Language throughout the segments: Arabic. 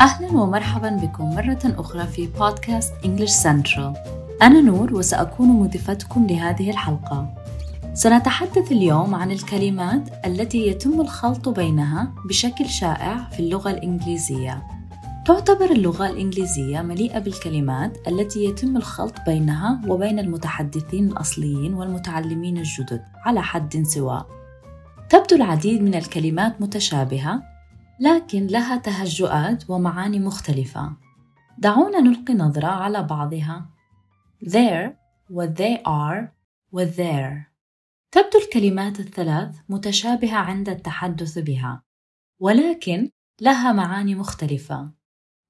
أهلا ومرحبا بكم مرة أخرى في بودكاست English Central أنا نور وسأكون مضيفتكم لهذه الحلقة. سنتحدث اليوم عن الكلمات التي يتم الخلط بينها بشكل شائع في اللغة الإنجليزية. تعتبر اللغة الإنجليزية مليئة بالكلمات التي يتم الخلط بينها وبين المتحدثين الأصليين والمتعلمين الجدد على حد سواء. تبدو العديد من الكلمات متشابهة لكن لها تهجؤات ومعاني مختلفة. دعونا نلقي نظرة على بعضها. There و they are و there تبدو الكلمات الثلاث متشابهة عند التحدث بها ولكن لها معاني مختلفة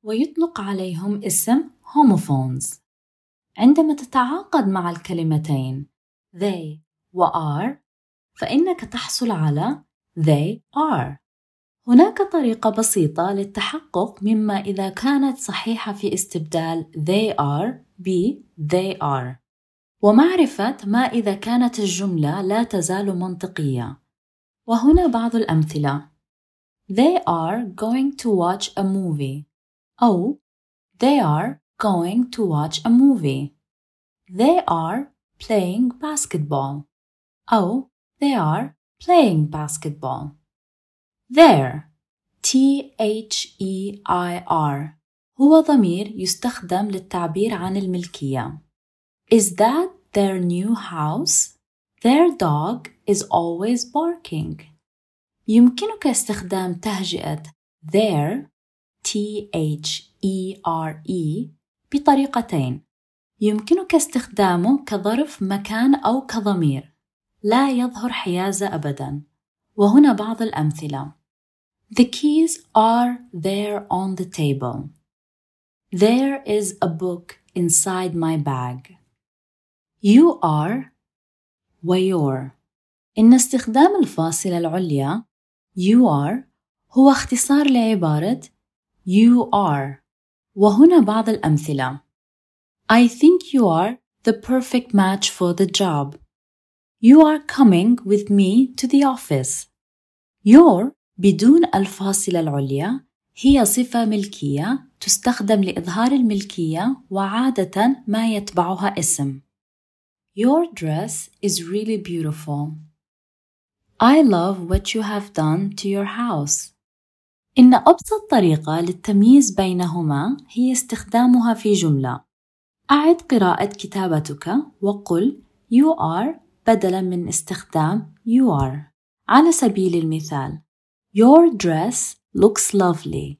ويطلق عليهم اسم homophones. عندما تتعاقد مع الكلمتين they و are فإنك تحصل على they are. هناك طريقة بسيطة للتحقق مما إذا كانت صحيحة في استبدال they are ب they are ومعرفة ما إذا كانت الجملة لا تزال منطقية وهنا بعض الأمثلة They are going to watch a movie أو They are going to watch a movie They are playing basketball أو They are playing basketball There T H E I R هو ضمير يستخدم للتعبير عن الملكية. Is that their new house? Their dog is always barking. يمكنك استخدام تهجئة their T H E R E بطريقتين. يمكنك استخدامه كظرف مكان أو كضمير. لا يظهر حيازة أبداً. وهنا بعض الأمثلة. The keys are there on the table. There is a book inside my bag. You are ويور إن استخدام الفاصلة العليا you are هو اختصار لعبارة you are وهنا بعض الأمثلة I think you are the perfect match for the job. You are coming with me to the office. Your بدون الفاصلة العليا هي صفة ملكية تستخدم لإظهار الملكية وعادة ما يتبعها اسم. Your dress is really beautiful. I love what you have done to your house. إن أبسط طريقة للتمييز بينهما هي استخدامها في جملة. أعد قراءة كتابتك وقل you are بدلا من استخدام you are. على سبيل المثال Your dress looks lovely.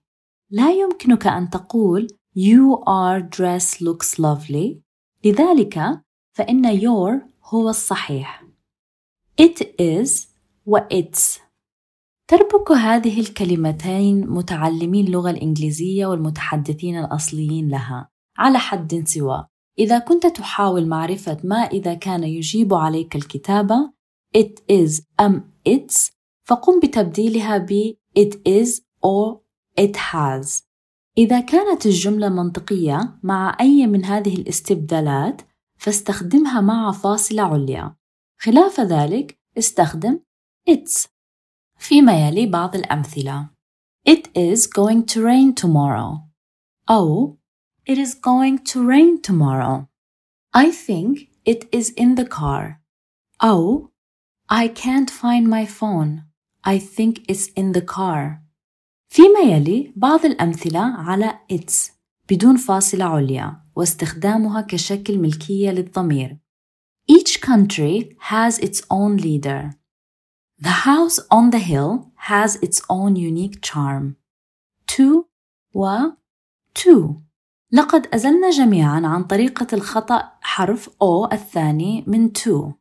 لا يمكنك أن تقول Your dress looks lovely. لذلك فإن your هو الصحيح. It is و it's. تربك هذه الكلمتين متعلمي اللغة الإنجليزية والمتحدثين الأصليين لها على حد سواء. إذا كنت تحاول معرفة ما إذا كان يجيب عليك الكتابة it is أم it's فقم بتبديلها ب it is or it has. إذا كانت الجملة منطقية مع أي من هذه الاستبدالات فاستخدمها مع فاصلة عليا. خلاف ذلك استخدم it's. فيما يلي بعض الأمثلة It is going to rain tomorrow أو It is going to rain tomorrow I think it is in the car أو I can't find my phone I think it's in the car. فيما يلي بعض الأمثلة على it's بدون فاصلة عليا واستخدامها كشكل ملكية للضمير. Each country has its own leader. The house on the hill has its own unique charm. To و to لقد أزلنا جميعا عن طريقة الخطأ حرف O الثاني من to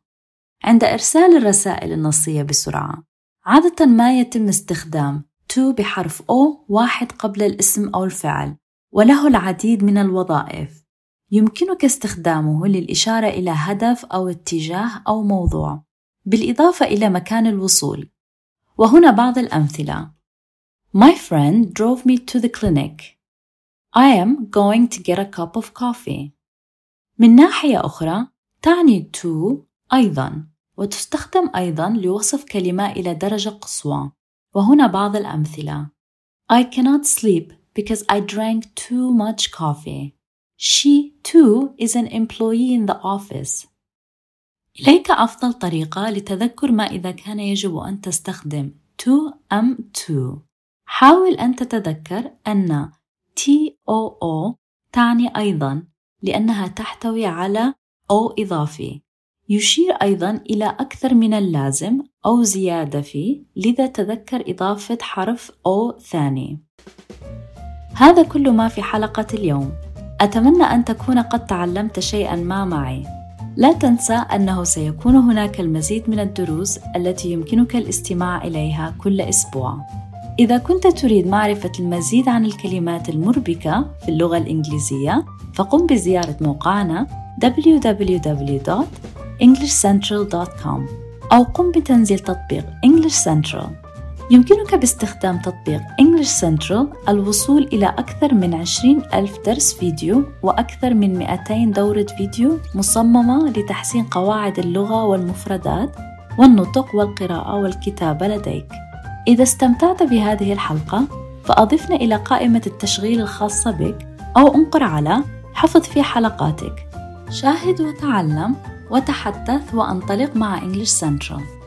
عند إرسال الرسائل النصية بسرعة. عادة ما يتم استخدام to بحرف O واحد قبل الاسم أو الفعل وله العديد من الوظائف يمكنك استخدامه للإشارة إلى هدف أو اتجاه أو موضوع بالإضافة إلى مكان الوصول وهنا بعض الأمثلة My friend drove me to the clinic. I am going to get a cup of coffee. من ناحية أخرى تعني to أيضا وتستخدم أيضا لوصف كلمة إلى درجة قصوى وهنا بعض الأمثلة I cannot sleep because I drank too much coffee. She too is an employee in the office. إليك أفضل طريقة لتذكر ما إذا كان يجب أن تستخدم to أم to. حاول أن تتذكر أن TOO تعني أيضا لأنها تحتوي على O إضافي يشير أيضا إلى أكثر من اللازم أو زيادة فيه لذا تذكر إضافة حرف O ثاني. هذا كل ما في حلقة اليوم. أتمنى أن تكون قد تعلمت شيئا ما معي. لا تنسى أنه سيكون هناك المزيد من الدروس التي يمكنك الاستماع إليها كل أسبوع. إذا كنت تريد معرفة المزيد عن الكلمات المربكة في اللغة الإنجليزية فقم بزيارة موقعنا www.englishcentral.com أو قم بتنزيل تطبيق English Central. يمكنك باستخدام تطبيق English Central الوصول إلى أكثر من 20 ألف درس فيديو وأكثر من 200 دورة فيديو مصممة لتحسين قواعد اللغة والمفردات والنطق والقراءة والكتابة لديك. إذا استمتعت بهذه الحلقة فأضفنا إلى قائمة التشغيل الخاصة بك أو انقر على حفظ في حلقاتك. شاهد وتعلم وتحدث وانطلق مع English Central